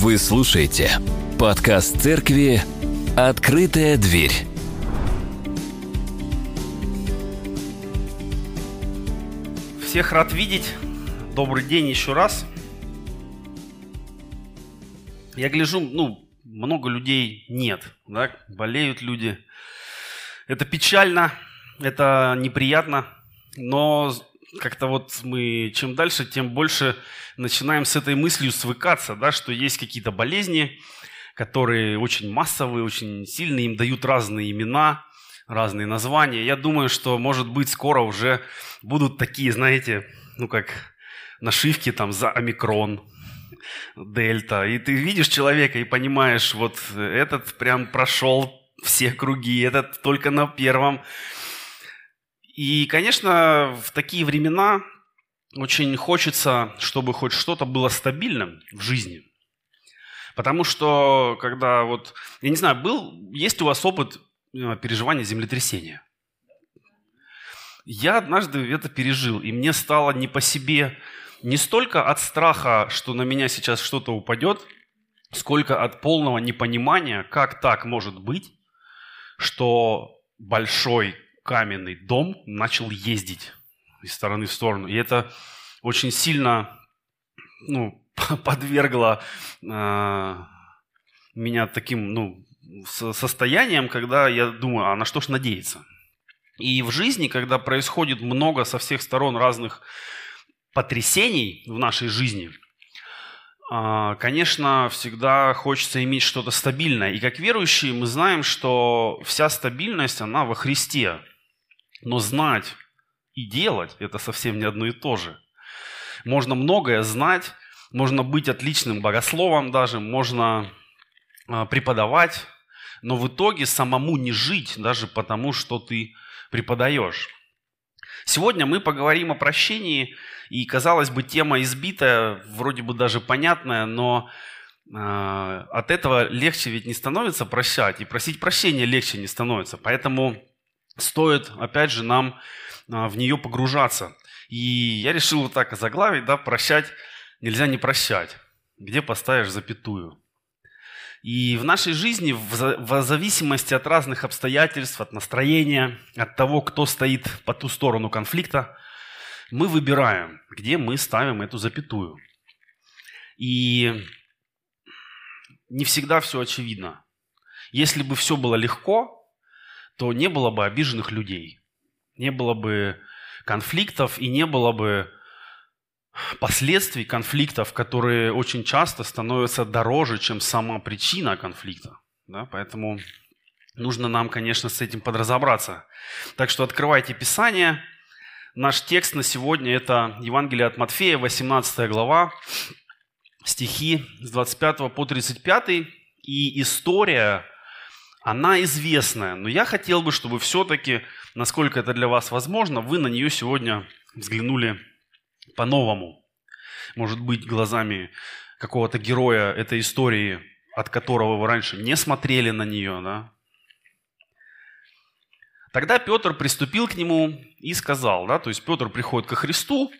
Вы слушаете подкаст церкви «Открытая дверь». Всех рад видеть. Добрый день еще раз. Я гляжу, ну, много людей нет, да, болеют люди. Это печально, это неприятно, но как-то вот мы чем дальше, тем больше начинаем с этой мыслью свыкаться, да, что есть какие-то болезни, которые очень массовые, очень сильные, им дают разные имена, разные названия. Я думаю, что, может быть, скоро уже будут такие, знаете, ну как нашивки там за омикрон, дельта. И ты видишь человека и понимаешь, вот этот прям прошел все круги, этот только на первом. И, конечно, в такие времена очень хочется, чтобы хоть что-то было стабильным в жизни. Потому что, когда вот, я не знаю, был, есть у вас опыт э, переживания землетрясения? Я однажды это пережил, и мне стало не по себе не столько от страха, что на меня сейчас что-то упадет, сколько от полного непонимания, как так может быть, что большой каменный дом начал ездить из стороны в сторону. И это очень сильно ну, подвергло э, меня таким ну, состоянием, когда я думаю, а на что ж надеяться? И в жизни, когда происходит много со всех сторон разных потрясений в нашей жизни, а, конечно, всегда хочется иметь что-то стабильное. И как верующие мы знаем, что вся стабильность, она во Христе. Но знать и делать – это совсем не одно и то же. Можно многое знать, можно быть отличным богословом даже, можно а, преподавать, но в итоге самому не жить даже потому, что ты преподаешь. Сегодня мы поговорим о прощении, и, казалось бы, тема избитая, вроде бы даже понятная, но э, от этого легче ведь не становится прощать, и просить прощения легче не становится. Поэтому стоит, опять же, нам а, в нее погружаться. И я решил вот так заглавить, да, прощать нельзя не прощать. Где поставишь запятую? И в нашей жизни, в зависимости от разных обстоятельств, от настроения, от того, кто стоит по ту сторону конфликта, мы выбираем, где мы ставим эту запятую. И не всегда все очевидно. Если бы все было легко, то не было бы обиженных людей, не было бы конфликтов и не было бы последствий конфликтов, которые очень часто становятся дороже, чем сама причина конфликта. Да? Поэтому нужно нам, конечно, с этим подразобраться. Так что открывайте Писание. Наш текст на сегодня – это Евангелие от Матфея, 18 глава, стихи с 25 по 35. И история она известная, но я хотел бы, чтобы все-таки, насколько это для вас возможно, вы на нее сегодня взглянули по-новому. Может быть, глазами какого-то героя этой истории, от которого вы раньше не смотрели на нее, да? Тогда Петр приступил к нему и сказал, да, то есть Петр приходит ко Христу,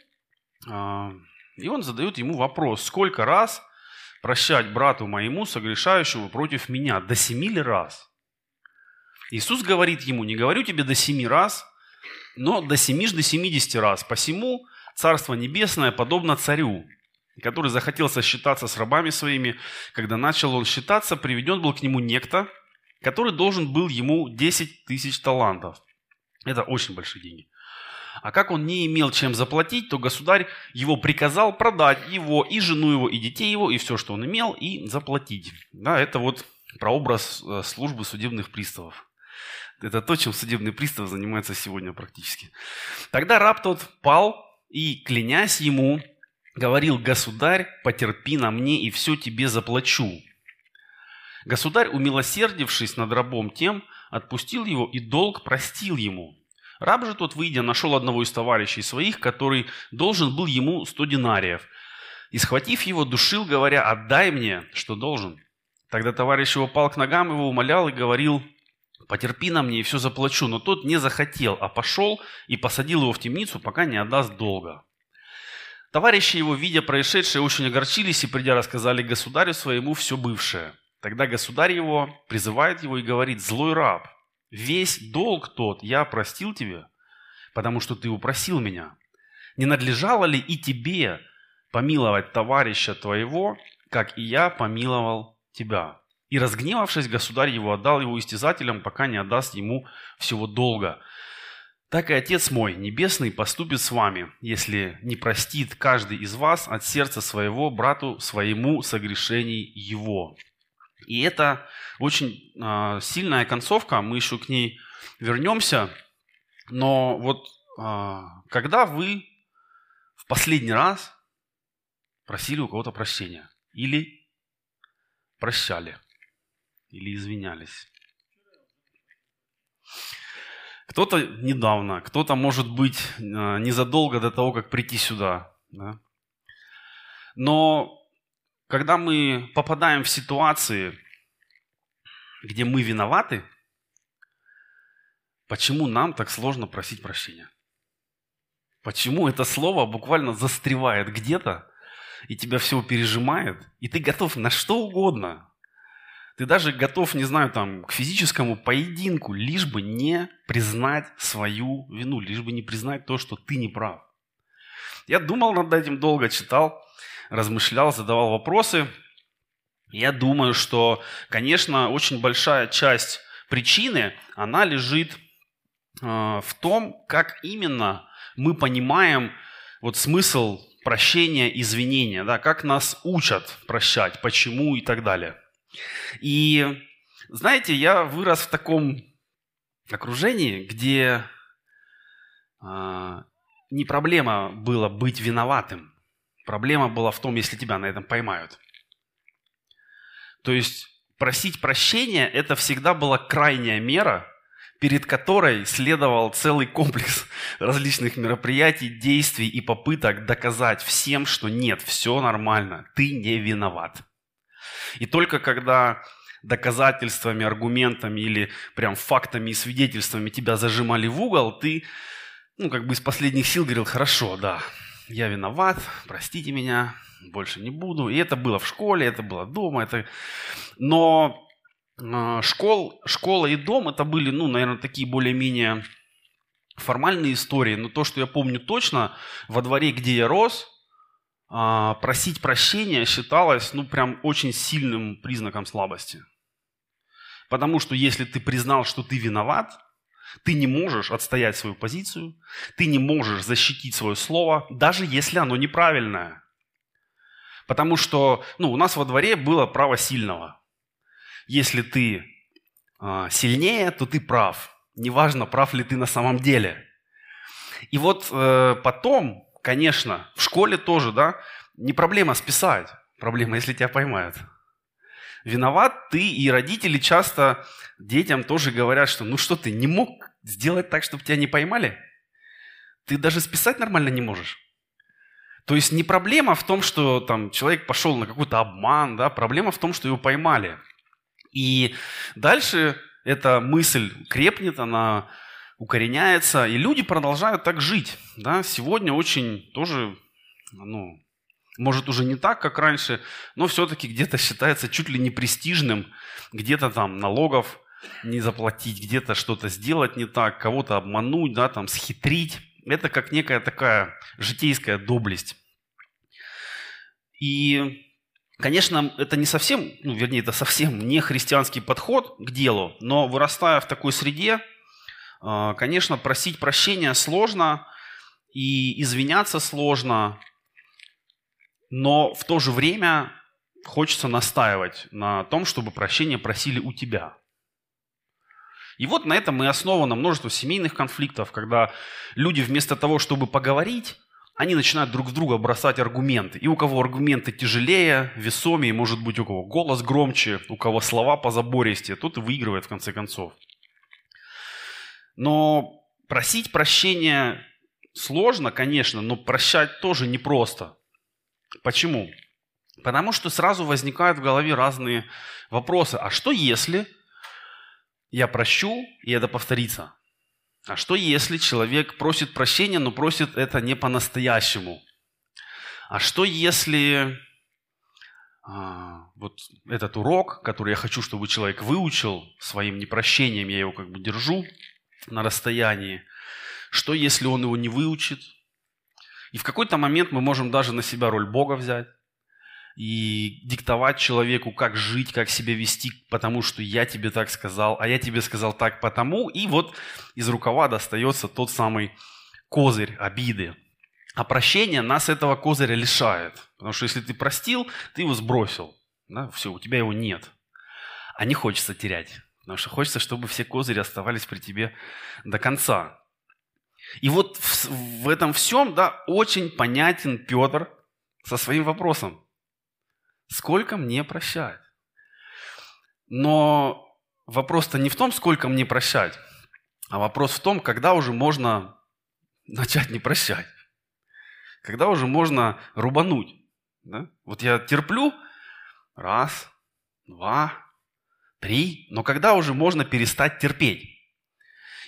а, и он задает ему вопрос, сколько раз прощать брату моему, согрешающему против меня, до семи ли раз? Иисус говорит ему, не говорю тебе до семи раз, но до семи ж до семидесяти раз. Посему Царство Небесное подобно царю, который захотел сосчитаться с рабами своими. Когда начал он считаться, приведен был к нему некто, который должен был ему 10 тысяч талантов. Это очень большие деньги. А как он не имел чем заплатить, то государь его приказал продать его, и жену его, и детей его, и все, что он имел, и заплатить. Да, это вот прообраз э, службы судебных приставов. Это то, чем судебный пристав занимается сегодня практически. Тогда раб тот пал и, клянясь ему, говорил, «Государь, потерпи на мне, и все тебе заплачу». Государь, умилосердившись над рабом тем, отпустил его и долг простил ему. Раб же тот, выйдя, нашел одного из товарищей своих, который должен был ему сто динариев. И, схватив его, душил, говоря, «Отдай мне, что должен». Тогда товарищ его пал к ногам его, умолял и говорил, потерпи на мне и все заплачу. Но тот не захотел, а пошел и посадил его в темницу, пока не отдаст долга. Товарищи его, видя происшедшее, очень огорчились и, придя, рассказали государю своему все бывшее. Тогда государь его призывает его и говорит, «Злой раб, весь долг тот я простил тебе, потому что ты упросил меня. Не надлежало ли и тебе помиловать товарища твоего, как и я помиловал тебя?» И разгневавшись, государь его отдал его истязателям, пока не отдаст ему всего долга. Так и Отец мой Небесный поступит с вами, если не простит каждый из вас от сердца своего брату своему согрешений его. И это очень э, сильная концовка, мы еще к ней вернемся. Но вот э, когда вы в последний раз просили у кого-то прощения или прощали – или извинялись. Кто-то недавно, кто-то, может быть, э, незадолго до того, как прийти сюда. Да? Но когда мы попадаем в ситуации, где мы виноваты, почему нам так сложно просить прощения? Почему это слово буквально застревает где-то, и тебя все пережимает, и ты готов на что угодно, ты даже готов, не знаю, там, к физическому поединку, лишь бы не признать свою вину, лишь бы не признать то, что ты не прав. Я думал над этим долго, читал, размышлял, задавал вопросы. Я думаю, что, конечно, очень большая часть причины, она лежит э, в том, как именно мы понимаем вот смысл прощения, извинения, да, как нас учат прощать, почему и так далее. И знаете, я вырос в таком окружении, где э, не проблема была быть виноватым. Проблема была в том, если тебя на этом поймают. То есть просить прощения – это всегда была крайняя мера, перед которой следовал целый комплекс различных мероприятий, действий и попыток доказать всем, что нет, все нормально, ты не виноват. И только когда доказательствами, аргументами или прям фактами и свидетельствами тебя зажимали в угол, ты, ну, как бы из последних сил говорил, хорошо, да, я виноват, простите меня, больше не буду. И это было в школе, это было дома, это... Но э, школ, школа и дом это были, ну, наверное, такие более-менее формальные истории. Но то, что я помню точно, во дворе, где я рос, а, просить прощения считалось, ну, прям очень сильным признаком слабости. Потому что если ты признал, что ты виноват, ты не можешь отстоять свою позицию, ты не можешь защитить свое слово, даже если оно неправильное. Потому что ну, у нас во дворе было право сильного. Если ты э, сильнее, то ты прав. Неважно, прав ли ты на самом деле. И вот э, потом, конечно, в школе тоже, да, не проблема списать, проблема, если тебя поймают. Виноват ты, и родители часто детям тоже говорят, что ну что ты, не мог сделать так, чтобы тебя не поймали? Ты даже списать нормально не можешь. То есть не проблема в том, что там человек пошел на какой-то обман, да, проблема в том, что его поймали. И дальше эта мысль крепнет, она укореняется, и люди продолжают так жить. Да? Сегодня очень тоже, ну, может уже не так, как раньше, но все-таки где-то считается чуть ли не престижным, где-то там налогов не заплатить, где-то что-то сделать не так, кого-то обмануть, да, там схитрить. Это как некая такая житейская доблесть. И, конечно, это не совсем, ну, вернее, это совсем не христианский подход к делу, но вырастая в такой среде, конечно, просить прощения сложно, и извиняться сложно, но в то же время хочется настаивать на том, чтобы прощения просили у тебя. И вот на этом и основано множество семейных конфликтов, когда люди вместо того, чтобы поговорить, они начинают друг в друга бросать аргументы. И у кого аргументы тяжелее, весомее, может быть, у кого голос громче, у кого слова позабористее, тот и выигрывает в конце концов. Но просить прощения сложно, конечно, но прощать тоже непросто. Почему? Потому что сразу возникают в голове разные вопросы. А что если я прощу, и это повторится? А что если человек просит прощения, но просит это не по-настоящему? А что если а, вот этот урок, который я хочу, чтобы человек выучил своим непрощением, я его как бы держу на расстоянии, что если он его не выучит? И в какой-то момент мы можем даже на себя роль Бога взять и диктовать человеку, как жить, как себя вести, потому что я тебе так сказал, а я тебе сказал так потому. И вот из рукава достается тот самый козырь обиды. А прощение нас этого козыря лишает. Потому что если ты простил, ты его сбросил. Да, все, у тебя его нет. А не хочется терять. Потому что хочется, чтобы все козыри оставались при тебе до конца. И вот в, в этом всем да, очень понятен Петр со своим вопросом. Сколько мне прощать? Но вопрос-то не в том, сколько мне прощать, а вопрос в том, когда уже можно начать не прощать. Когда уже можно рубануть. Да? Вот я терплю раз, два, три, но когда уже можно перестать терпеть?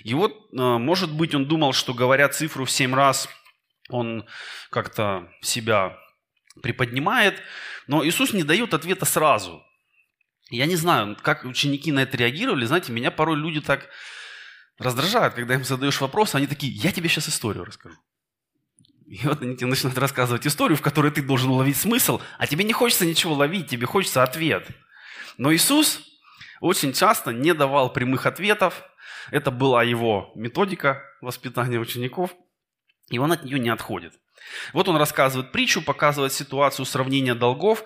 И вот, э, может быть, он думал, что говоря цифру в семь раз, он как-то себя приподнимает, но Иисус не дает ответа сразу. Я не знаю, как ученики на это реагировали. Знаете, меня порой люди так раздражают, когда им задаешь вопрос, они такие, я тебе сейчас историю расскажу. И вот они тебе начинают рассказывать историю, в которой ты должен уловить смысл, а тебе не хочется ничего ловить, тебе хочется ответ. Но Иисус очень часто не давал прямых ответов. Это была его методика воспитания учеников, и он от нее не отходит. Вот он рассказывает притчу, показывает ситуацию сравнения долгов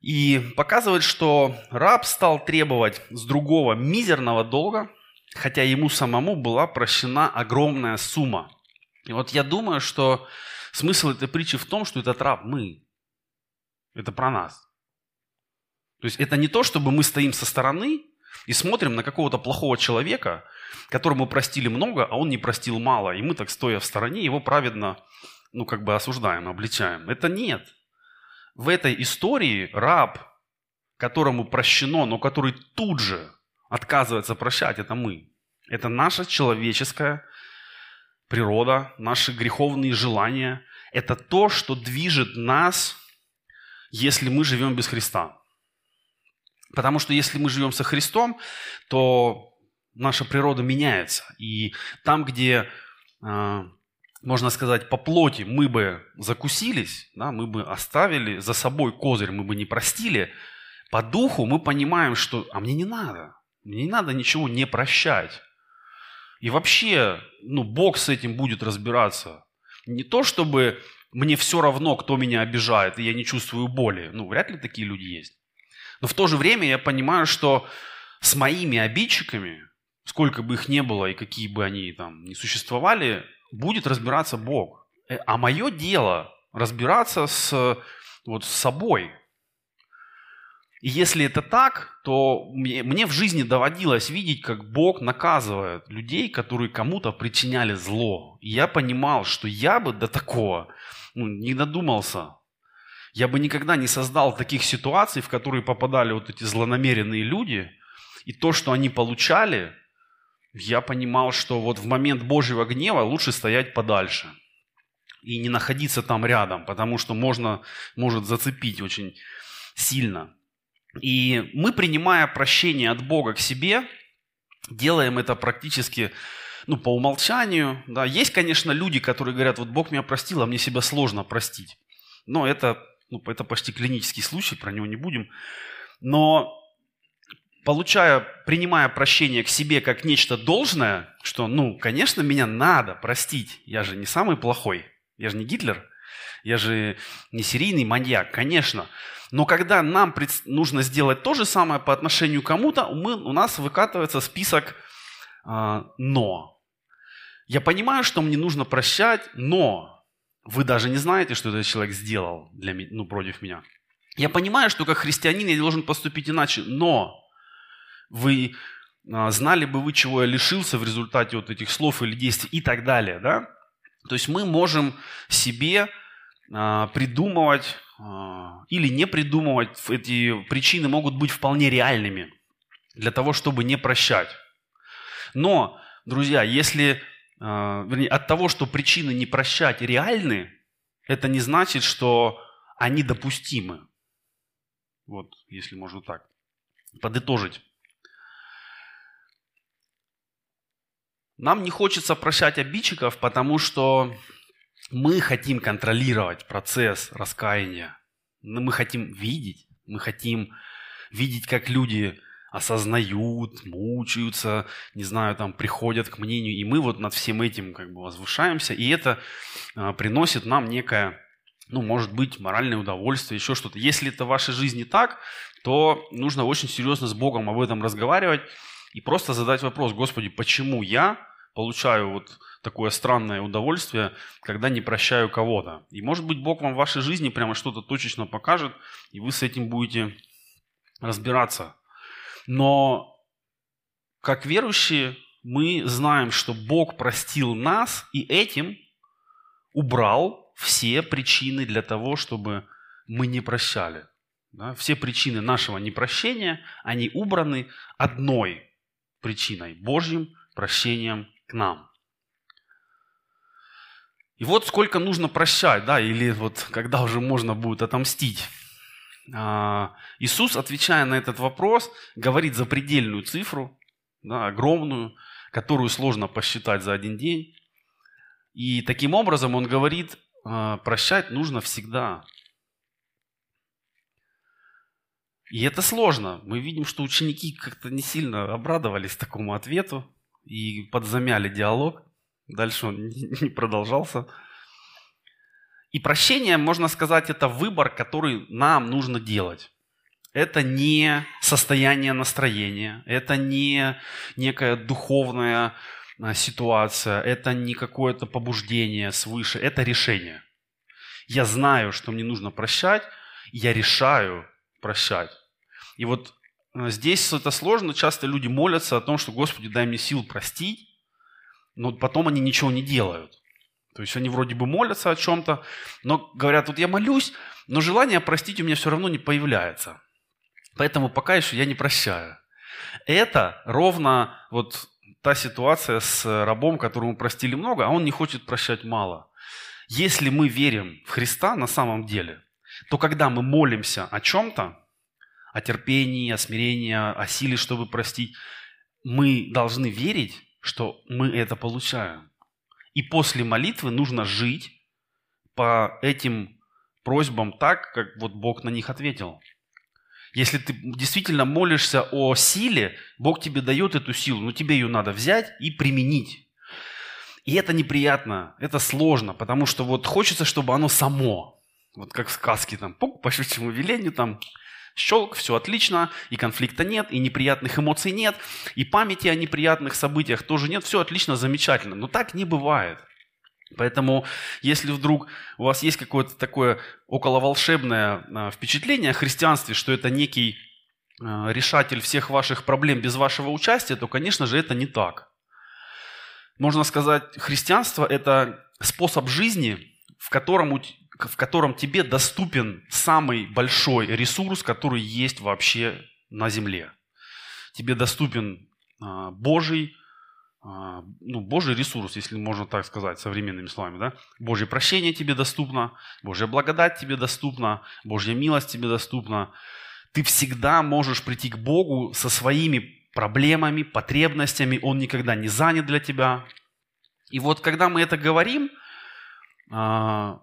и показывает, что раб стал требовать с другого мизерного долга, хотя ему самому была прощена огромная сумма. И вот я думаю, что смысл этой притчи в том, что этот раб мы. Это про нас. То есть это не то, чтобы мы стоим со стороны и смотрим на какого-то плохого человека, которому простили много, а он не простил мало. И мы так, стоя в стороне, его праведно ну, как бы осуждаем, обличаем. Это нет. В этой истории раб, которому прощено, но который тут же отказывается прощать, это мы. Это наша человеческая природа, наши греховные желания. Это то, что движет нас, если мы живем без Христа. Потому что если мы живем со Христом, то наша природа меняется. И там, где а, можно сказать, по плоти мы бы закусились, да, мы бы оставили за собой козырь, мы бы не простили, по духу мы понимаем, что «а мне не надо, мне не надо ничего не прощать». И вообще, ну, Бог с этим будет разбираться. Не то, чтобы мне все равно, кто меня обижает, и я не чувствую боли. Ну, вряд ли такие люди есть. Но в то же время я понимаю, что с моими обидчиками, сколько бы их ни было и какие бы они там не существовали, будет разбираться Бог. Э, а мое дело разбираться с, вот, с собой. И если это так, то мне, мне в жизни доводилось видеть, как Бог наказывает людей, которые кому-то причиняли зло. И я понимал, что я бы до такого ну, не додумался. Я бы никогда не создал таких ситуаций, в которые попадали вот эти злонамеренные люди, и то, что они получали, я понимал, что вот в момент Божьего гнева лучше стоять подальше и не находиться там рядом, потому что можно, может зацепить очень сильно. И мы, принимая прощение от Бога к себе, делаем это практически ну, по умолчанию. Да. Есть, конечно, люди, которые говорят, вот Бог меня простил, а мне себя сложно простить. Но это, ну, это почти клинический случай, про него не будем. Но получая, принимая прощение к себе как нечто должное, что, ну, конечно, меня надо простить, я же не самый плохой, я же не Гитлер, я же не серийный маньяк, конечно. Но когда нам нужно сделать то же самое по отношению к кому-то, мы, у нас выкатывается список э, «но». Я понимаю, что мне нужно прощать, но вы даже не знаете, что этот человек сделал для, ну, против меня. Я понимаю, что как христианин я должен поступить иначе, но вы а, знали бы вы, чего я лишился в результате вот этих слов или действий и так далее, да? То есть мы можем себе а, придумывать а, или не придумывать, эти причины могут быть вполне реальными для того, чтобы не прощать. Но, друзья, если вернее, от того, что причины не прощать реальны, это не значит, что они допустимы. Вот, если можно так подытожить. Нам не хочется прощать обидчиков, потому что мы хотим контролировать процесс раскаяния. Мы хотим видеть, мы хотим видеть, как люди осознают, мучаются, не знаю, там приходят к мнению, и мы вот над всем этим как бы возвышаемся, и это а, приносит нам некое, ну, может быть, моральное удовольствие, еще что-то. Если это в вашей жизни так, то нужно очень серьезно с Богом об этом разговаривать и просто задать вопрос, Господи, почему я получаю вот такое странное удовольствие, когда не прощаю кого-то. И может быть Бог вам в вашей жизни прямо что-то точечно покажет, и вы с этим будете разбираться. Но как верующие мы знаем, что Бог простил нас и этим убрал все причины для того, чтобы мы не прощали. Да? Все причины нашего непрощения, они убраны одной причиной – Божьим прощением к нам. И вот сколько нужно прощать, да, или вот когда уже можно будет отомстить. А, Иисус, отвечая на этот вопрос, говорит запредельную цифру, да, огромную, которую сложно посчитать за один день. И таким образом он говорит, а, прощать нужно всегда. И это сложно. Мы видим, что ученики как-то не сильно обрадовались такому ответу и подзамяли диалог. Дальше он не продолжался. И прощение, можно сказать, это выбор, который нам нужно делать. Это не состояние настроения, это не некая духовная а, ситуация, это не какое-то побуждение свыше, это решение. Я знаю, что мне нужно прощать, я решаю прощать. И вот а, здесь это сложно, часто люди молятся о том, что Господи, дай мне сил простить, но потом они ничего не делают. То есть они вроде бы молятся о чем-то, но говорят, вот я молюсь, но желание простить у меня все равно не появляется. Поэтому пока еще я не прощаю. Это ровно вот та ситуация с рабом, которому простили много, а он не хочет прощать мало. Если мы верим в Христа на самом деле, то когда мы молимся о чем-то, о терпении, о смирении, о силе, чтобы простить, мы должны верить, что мы это получаем. И после молитвы нужно жить по этим просьбам так, как вот Бог на них ответил. Если ты действительно молишься о силе, Бог тебе дает эту силу, но тебе ее надо взять и применить. И это неприятно, это сложно, потому что вот хочется, чтобы оно само, вот как в сказке, там, по щучьему велению, там, щелк, все отлично, и конфликта нет, и неприятных эмоций нет, и памяти о неприятных событиях тоже нет, все отлично, замечательно. Но так не бывает. Поэтому, если вдруг у вас есть какое-то такое околоволшебное а, впечатление о христианстве, что это некий а, решатель всех ваших проблем без вашего участия, то, конечно же, это не так. Можно сказать, христианство – это способ жизни, в котором в котором тебе доступен самый большой ресурс, который есть вообще на Земле. Тебе доступен а, Божий, а, ну, Божий ресурс, если можно так сказать современными словами. Да? Божье прощение тебе доступно, Божья благодать тебе доступна, Божья милость тебе доступна. Ты всегда можешь прийти к Богу со своими проблемами, потребностями. Он никогда не занят для тебя. И вот когда мы это говорим, а,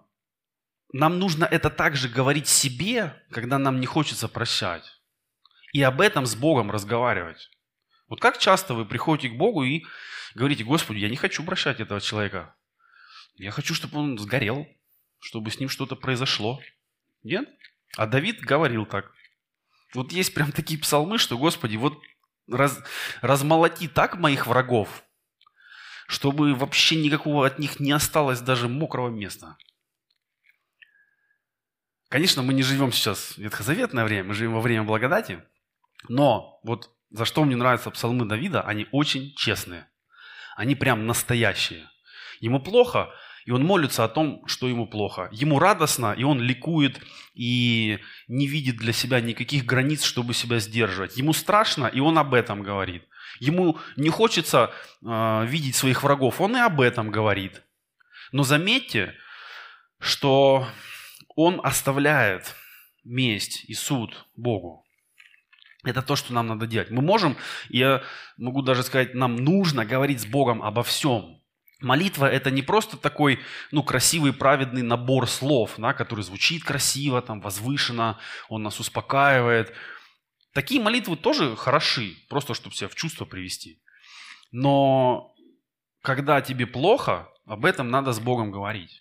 нам нужно это также говорить себе, когда нам не хочется прощать. И об этом с Богом разговаривать. Вот как часто вы приходите к Богу и говорите, Господи, я не хочу прощать этого человека. Я хочу, чтобы он сгорел, чтобы с ним что-то произошло. Нет? А Давид говорил так. Вот есть прям такие псалмы, что, Господи, вот раз, размолоти так моих врагов, чтобы вообще никакого от них не осталось даже мокрого места. Конечно, мы не живем сейчас в ветхозаветное время, мы живем во время благодати, но вот за что мне нравятся псалмы Давида, они очень честные. Они прям настоящие. Ему плохо, и он молится о том, что ему плохо. Ему радостно, и он ликует, и не видит для себя никаких границ, чтобы себя сдерживать. Ему страшно, и он об этом говорит. Ему не хочется э, видеть своих врагов, он и об этом говорит. Но заметьте, что он оставляет месть и суд Богу. Это то, что нам надо делать. Мы можем, я могу даже сказать, нам нужно говорить с Богом обо всем. Молитва – это не просто такой ну, красивый, праведный набор слов, да, который звучит красиво, там, возвышенно, он нас успокаивает. Такие молитвы тоже хороши, просто чтобы себя в чувство привести. Но когда тебе плохо, об этом надо с Богом говорить.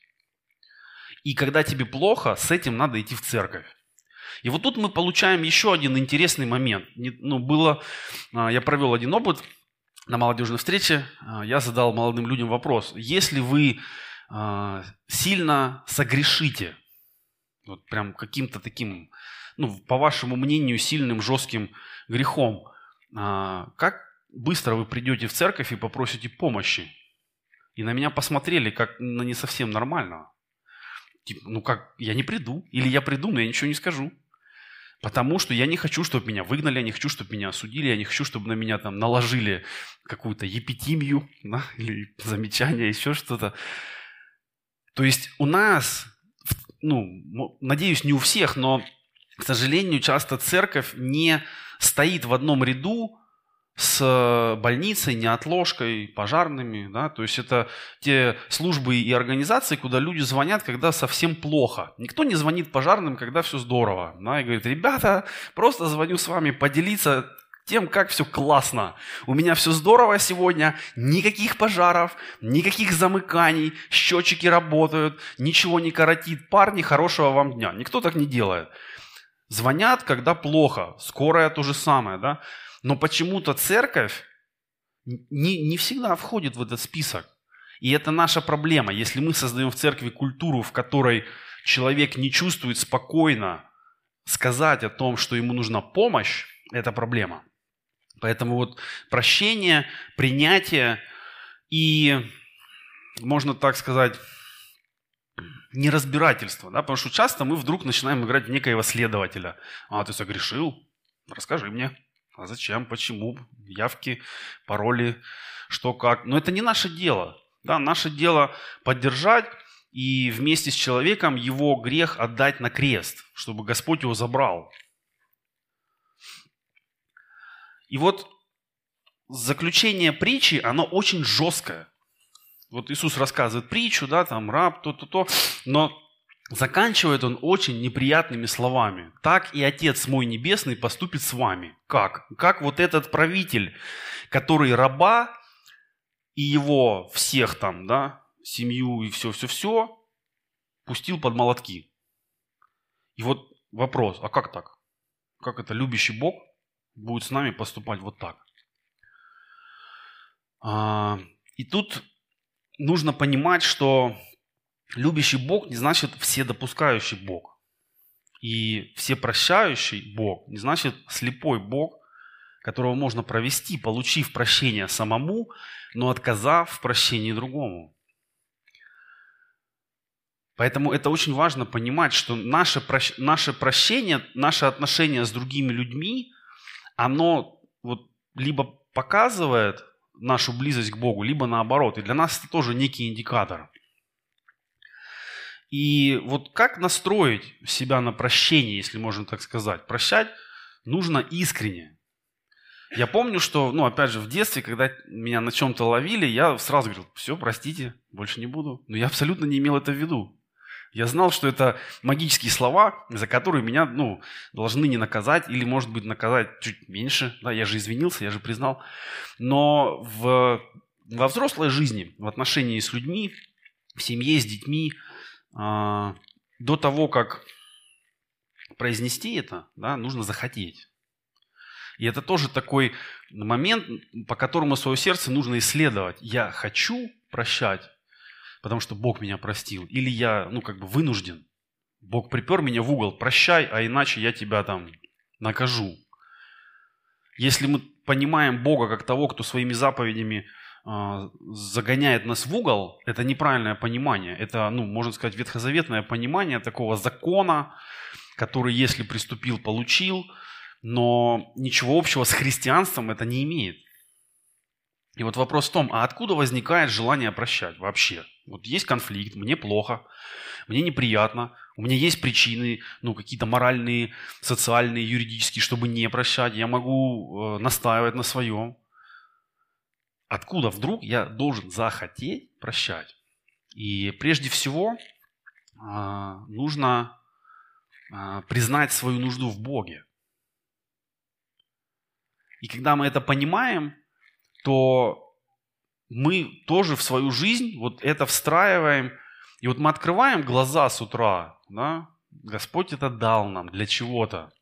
И когда тебе плохо, с этим надо идти в церковь. И вот тут мы получаем еще один интересный момент. Ну, было, а, я провел один опыт на молодежной встрече. А, я задал молодым людям вопрос. Если вы а, сильно согрешите, вот прям каким-то таким, ну, по вашему мнению, сильным, жестким грехом, как быстро вы придете в церковь и попросите помощи? И на меня посмотрели, как на не совсем нормального. Типа, ну как, я не приду. Или я приду, но я ничего не скажу. Потому что я не хочу, чтобы меня выгнали, я не хочу, чтобы меня осудили, я не хочу, чтобы на меня там наложили какую-то епитимию да, или замечание, еще что-то. То есть у нас, ну, надеюсь, не у всех, но, к сожалению, часто церковь не стоит в одном ряду с э, больницей, неотложкой, пожарными. Да? То есть это те службы и организации, куда люди звонят, когда совсем плохо. Никто не звонит пожарным, когда все здорово. Да? И говорит, ребята, просто звоню с вами поделиться тем, как все классно. У меня все здорово сегодня, никаких пожаров, никаких замыканий, счетчики работают, ничего не коротит. Парни, хорошего вам дня. Никто так не делает. Звонят, когда плохо. Скорая то же самое. Да? Но почему-то церковь не, не всегда входит в этот список. И это наша проблема. Если мы создаем в церкви культуру, в которой человек не чувствует спокойно сказать о том, что ему нужна помощь, это проблема. Поэтому вот прощение, принятие и, можно так сказать, неразбирательство. Да? Потому что часто мы вдруг начинаем играть в некоего следователя. А, ты согрешил? Расскажи мне. А зачем? Почему? Явки, пароли, что как. Но это не наше дело. Да, наше дело поддержать и вместе с человеком его грех отдать на крест, чтобы Господь его забрал. И вот заключение притчи, оно очень жесткое. Вот Иисус рассказывает притчу, да, там раб, то-то-то, но Заканчивает он очень неприятными словами. Так и Отец мой Небесный поступит с вами. Как? Как вот этот правитель, который раба и его всех там, да, семью и все-все-все пустил под молотки. И вот вопрос, а как так? Как это любящий Бог будет с нами поступать вот так? А, и тут нужно понимать, что любящий Бог не значит вседопускающий Бог. И всепрощающий Бог не значит слепой Бог, которого можно провести, получив прощение самому, но отказав в прощении другому. Поэтому это очень важно понимать, что наше, наше прощение, наше отношение с другими людьми, оно вот либо показывает нашу близость к Богу, либо наоборот. И для нас это тоже некий индикатор. И вот как настроить себя на прощение, если можно так сказать? Прощать нужно искренне. Я помню, что, ну, опять же, в детстве, когда меня на чем-то ловили, я сразу говорил, все, простите, больше не буду. Но я абсолютно не имел это в виду. Я знал, что это магические слова, за которые меня, ну, должны не наказать или, может быть, наказать чуть меньше. Да, я же извинился, я же признал. Но в, во взрослой жизни, в отношении с людьми, в семье, с детьми – до того, как произнести это, да, нужно захотеть. И это тоже такой момент, по которому свое сердце нужно исследовать. Я хочу прощать, потому что Бог меня простил. Или я, ну, как бы вынужден. Бог припер меня в угол, прощай, а иначе я тебя там накажу. Если мы понимаем Бога как того, кто своими заповедями а, загоняет нас в угол, это неправильное понимание. Это, ну, можно сказать, ветхозаветное понимание такого закона, который, если приступил, получил, но ничего общего с христианством это не имеет. И вот вопрос в том, а откуда возникает желание прощать вообще? Вот есть конфликт, мне плохо, мне неприятно, у меня есть причины, ну, какие-то моральные, социальные, юридические, чтобы не прощать. Я могу э, настаивать на своем. Откуда вдруг я должен захотеть прощать? И прежде всего э, нужно э, признать свою нужду в Боге. И когда мы это понимаем, то мы тоже в свою жизнь вот это встраиваем. И вот мы открываем глаза с утра, да? Господь это дал нам для чего-то.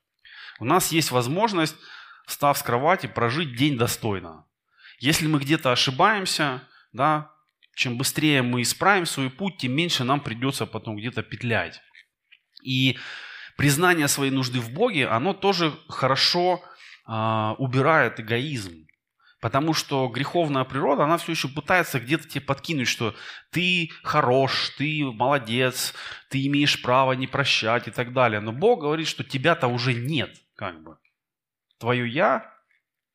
У нас есть возможность, встав с кровати, прожить день достойно. Если мы где-то ошибаемся, да, чем быстрее мы исправим свой путь, тем меньше нам придется потом где-то петлять. И признание своей нужды в Боге, оно тоже хорошо э, убирает эгоизм. Потому что греховная природа, она все еще пытается где-то тебе подкинуть, что ты хорош, ты молодец, ты имеешь право не прощать и так далее. Но Бог говорит, что тебя-то уже нет, как бы. Твое «я»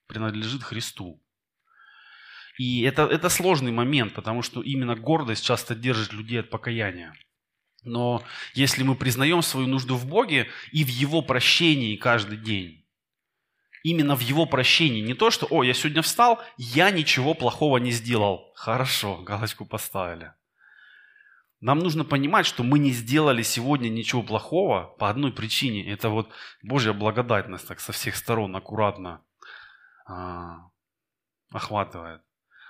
принадлежит Христу. И это, это сложный момент, потому что именно гордость часто держит людей от покаяния. Но если мы признаем свою нужду в Боге и в Его прощении каждый день, именно в его прощении. Не то, что, о, я сегодня встал, я ничего плохого не сделал. Хорошо, галочку поставили. Нам нужно понимать, что мы не сделали сегодня ничего плохого по одной причине. Это вот Божья благодать нас так со всех сторон аккуратно а, охватывает.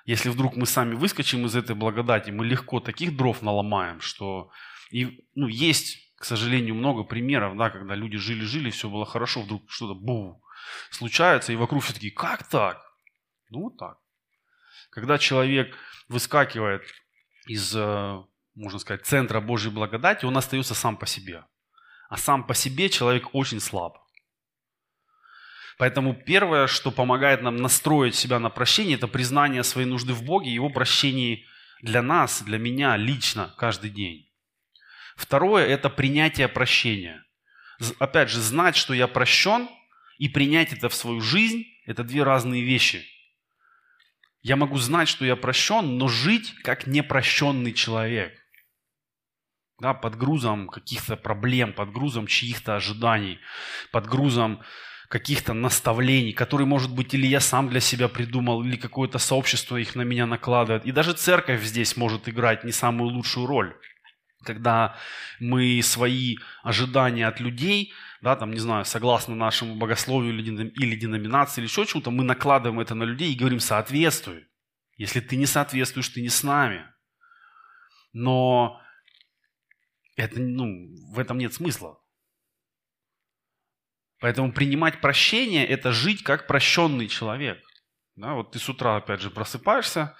Если вдруг мы сами выскочим из этой благодати, мы легко таких дров наломаем, что и, ну, есть, к сожалению, много примеров, да, когда люди жили-жили, все было хорошо, вдруг что-то бу, случается, и вокруг все таки как так? Ну, вот так. Когда человек выскакивает из, э, можно сказать, центра Божьей благодати, он остается сам по себе. А сам по себе человек очень слаб. Поэтому первое, что помогает нам настроить себя на прощение, это признание своей нужды в Боге, Его прощении для нас, для меня лично каждый день. Второе – это принятие прощения. Опять же, знать, что я прощен – и принять это в свою жизнь – это две разные вещи. Я могу знать, что я прощен, но жить как непрощенный человек. Да, под грузом каких-то проблем, под грузом чьих-то ожиданий, под грузом каких-то наставлений, которые, может быть, или я сам для себя придумал, или какое-то сообщество их на меня накладывает. И даже церковь здесь может играть не самую лучшую роль когда мы свои ожидания от людей, да, там, не знаю, согласно нашему богословию или, или деноминации, или еще чему-то, мы накладываем это на людей и говорим «соответствуй». Если ты не соответствуешь, ты не с нами. Но это, ну, в этом нет смысла. Поэтому принимать прощение – это жить как прощенный человек. Да, вот ты с утра, опять же, просыпаешься,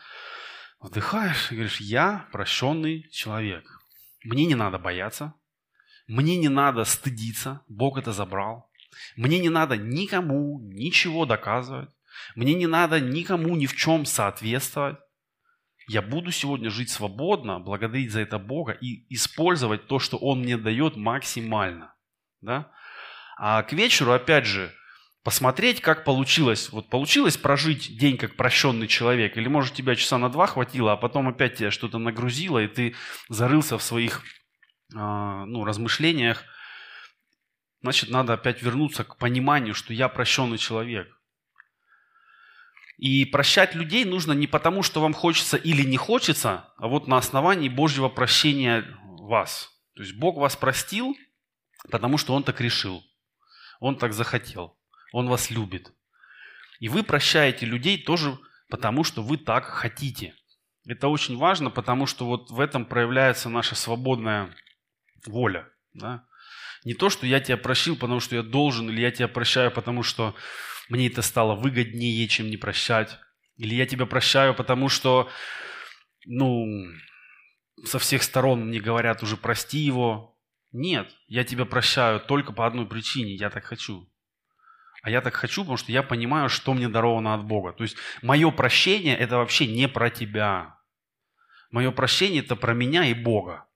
вдыхаешь и говоришь, я прощенный человек. Мне не надо бояться, мне не надо стыдиться, Бог это забрал. Мне не надо никому ничего доказывать. Мне не надо никому ни в чем соответствовать. Я буду сегодня жить свободно, благодарить за это Бога и использовать то, что Он мне дает максимально. Да? А к вечеру, опять же, посмотреть, как получилось. Вот получилось прожить день как прощенный человек, или может тебя часа на два хватило, а потом опять тебя что-то нагрузило, и ты зарылся в своих э, ну, размышлениях. Значит, надо опять вернуться к пониманию, что я прощенный человек. И прощать людей нужно не потому, что вам хочется или не хочется, а вот на основании Божьего прощения вас. То есть Бог вас простил, потому что Он так решил. Он так захотел. Он вас любит. И вы прощаете людей тоже потому, что вы так хотите. Это очень важно, потому что вот в этом проявляется наша свободная воля. Да? Не то, что я тебя прощил, потому что я должен, или я тебя прощаю, потому что мне это стало выгоднее, чем не прощать. Или я тебя прощаю, потому что, ну, со всех сторон мне говорят уже прости его. Нет, я тебя прощаю только по одной причине, я так хочу. А я так хочу, потому что я понимаю, что мне даровано от Бога. То есть мое прощение – это вообще не про тебя. Мое прощение – это про меня и Бога.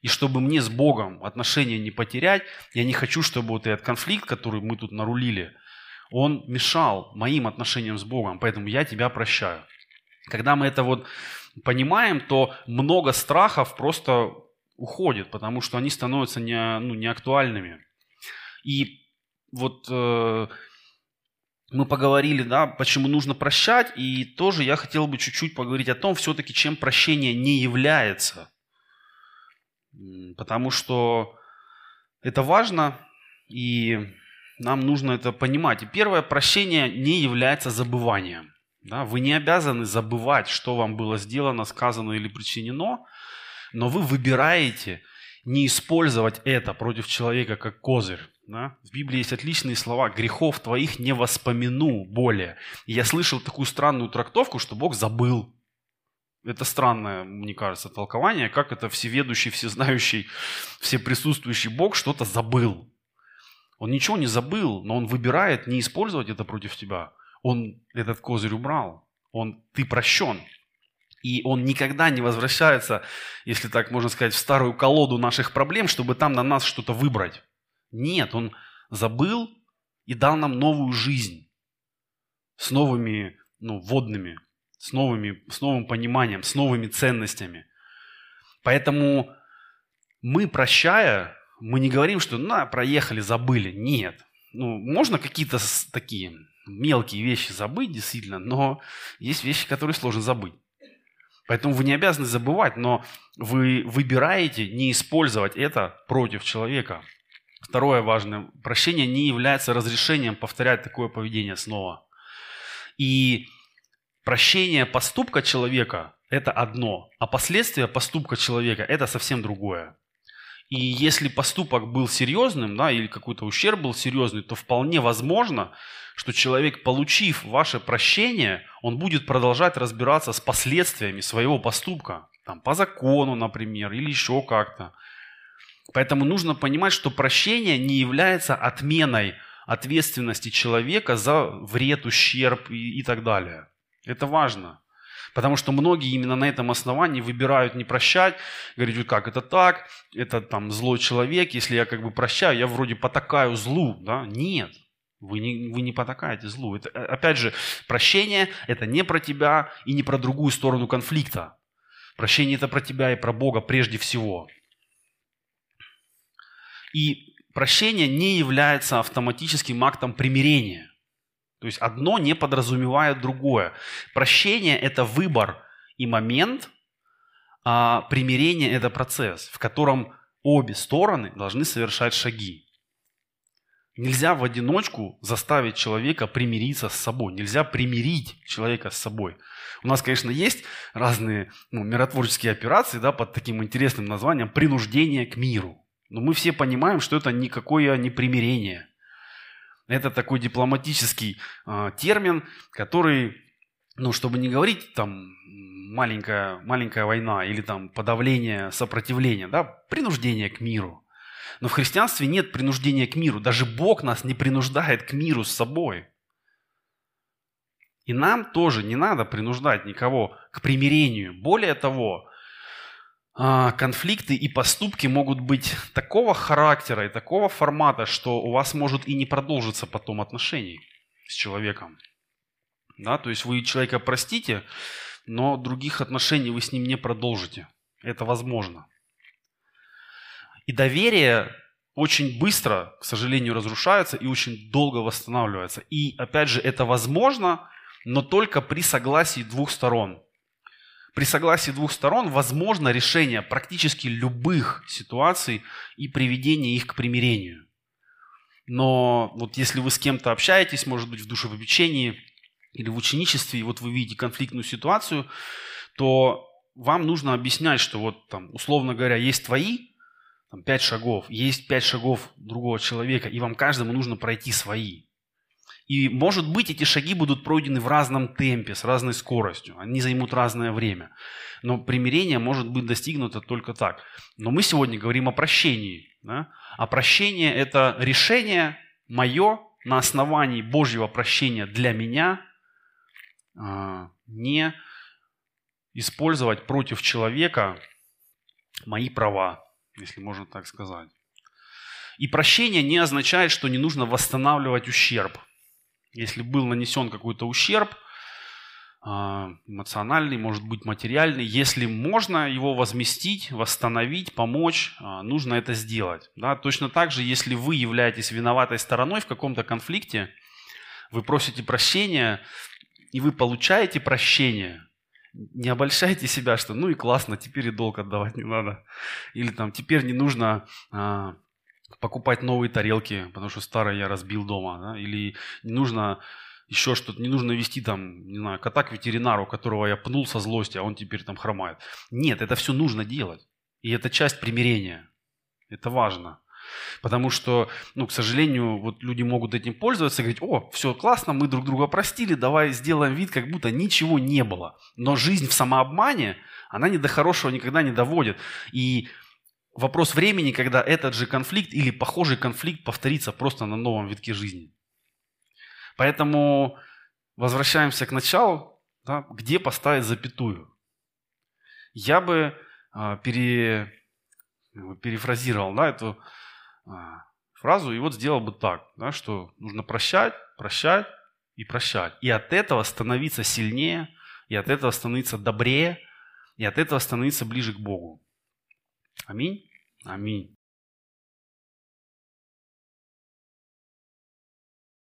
И чтобы мне с Богом отношения не потерять, я не хочу, чтобы вот этот конфликт, который мы тут нарулили, он мешал моим отношениям с Богом. Поэтому я тебя прощаю. Когда мы это вот понимаем, то много страхов просто уходит, потому что они становятся не, ну, неактуальными. И вот э, мы поговорили, да, почему нужно прощать, и тоже я хотел бы чуть-чуть поговорить о том, все-таки, чем прощение не является. Потому что это важно, и нам нужно это понимать. И первое, прощение не является забыванием. Да? Вы не обязаны забывать, что вам было сделано, сказано или причинено, но вы выбираете не использовать это против человека как козырь. Да? В Библии есть отличные слова «грехов твоих не воспомяну более». И я слышал такую странную трактовку, что Бог забыл. Это странное, мне кажется, толкование, как это всеведущий, всезнающий, всеприсутствующий Бог что-то забыл. Он ничего не забыл, но он выбирает не использовать это против тебя. Он этот козырь убрал. Он, ты прощен. И он никогда не возвращается, если так можно сказать, в старую колоду наших проблем, чтобы там на нас что-то выбрать. Нет, он забыл и дал нам новую жизнь с новыми ну, водными с, новыми, с новым пониманием, с новыми ценностями. Поэтому мы, прощая, мы не говорим, что на, проехали, забыли. Нет. Ну, можно какие-то такие мелкие вещи забыть, действительно, но есть вещи, которые сложно забыть. Поэтому вы не обязаны забывать, но вы выбираете не использовать это против человека. Второе важное. Прощение не является разрешением повторять такое поведение снова. И Прощение поступка человека – это одно, а последствия поступка человека – это совсем другое. И если поступок был серьезным, да, или какой-то ущерб был серьезный, то вполне возможно, что человек, получив ваше прощение, он будет продолжать разбираться с последствиями своего поступка. Там, по закону, например, или еще как-то. Поэтому нужно понимать, что прощение не является отменой ответственности человека за вред, ущерб и, и так далее. Это важно. Потому что многие именно на этом основании выбирают не прощать, говорят, как это так, это там злой человек, если я как бы прощаю, я вроде потакаю злу, да? Нет, вы не, вы не потакаете злу. Это, э, опять же, прощение – это не про тебя и не про другую сторону конфликта. Прощение – это про тебя и про Бога прежде всего. И прощение не является автоматическим актом примирения – то есть одно не подразумевает другое. Прощение – это выбор и момент, а примирение – это процесс, в котором обе стороны должны совершать шаги. Нельзя в одиночку заставить человека примириться с собой. Нельзя примирить человека с собой. У нас, конечно, есть разные ну, миротворческие операции да, под таким интересным названием «принуждение к миру». Но мы все понимаем, что это никакое не примирение – это такой дипломатический э, термин, который, ну, чтобы не говорить там маленькая, маленькая война или там подавление сопротивления, да, принуждение к миру. Но в христианстве нет принуждения к миру. Даже Бог нас не принуждает к миру с собой. И нам тоже не надо принуждать никого к примирению. Более того, конфликты и поступки могут быть такого характера и такого формата, что у вас может и не продолжиться потом отношений с человеком. Да, то есть вы человека простите, но других отношений вы с ним не продолжите. Это возможно. И доверие очень быстро, к сожалению, разрушается и очень долго восстанавливается. И опять же, это возможно, но только при согласии двух сторон. При согласии двух сторон возможно решение практически любых ситуаций и приведение их к примирению. Но вот если вы с кем-то общаетесь, может быть, в душепопечении или в ученичестве, и вот вы видите конфликтную ситуацию, то вам нужно объяснять, что вот там, условно говоря, есть твои там, пять шагов, есть пять шагов другого человека, и вам каждому нужно пройти свои. И, может быть, эти шаги будут пройдены в разном темпе, с разной скоростью. Они займут разное время. Но примирение может быть достигнуто только так. Но мы сегодня говорим о прощении. Да? А прощение – это решение мое на основании Божьего прощения для меня а, не использовать против человека мои права, если можно так сказать. И прощение не означает, что не нужно восстанавливать ущерб – если был нанесен какой-то ущерб, а, эмоциональный, может быть материальный. Если можно его возместить, восстановить, помочь, а, нужно это сделать. Да? Точно так же, если вы являетесь виноватой стороной в каком-то конфликте, вы просите прощения, и вы получаете прощение, не обольщайте себя, что ну и классно, теперь и долг отдавать не надо. Или там теперь не нужно а, покупать новые тарелки, потому что старые я разбил дома. Да? Или не нужно еще что-то, не нужно вести там, не знаю, кота к ветеринару, которого я пнул со злости, а он теперь там хромает. Нет, это все нужно делать. И это часть примирения. Это важно. Потому что, ну, к сожалению, вот люди могут этим пользоваться и говорить, о, все классно, мы друг друга простили, давай сделаем вид, как будто ничего не было. Но жизнь в самообмане, она ни до хорошего никогда не доводит. И вопрос времени, когда этот же конфликт или похожий конфликт повторится просто на новом витке жизни. Поэтому возвращаемся к началу, да, где поставить запятую. Я бы э, пере, перефразировал да, эту а, фразу и вот сделал бы так, да, что нужно прощать, прощать и прощать. И от этого становиться сильнее, и от этого становиться добрее, и от этого становиться ближе к Богу. A mí.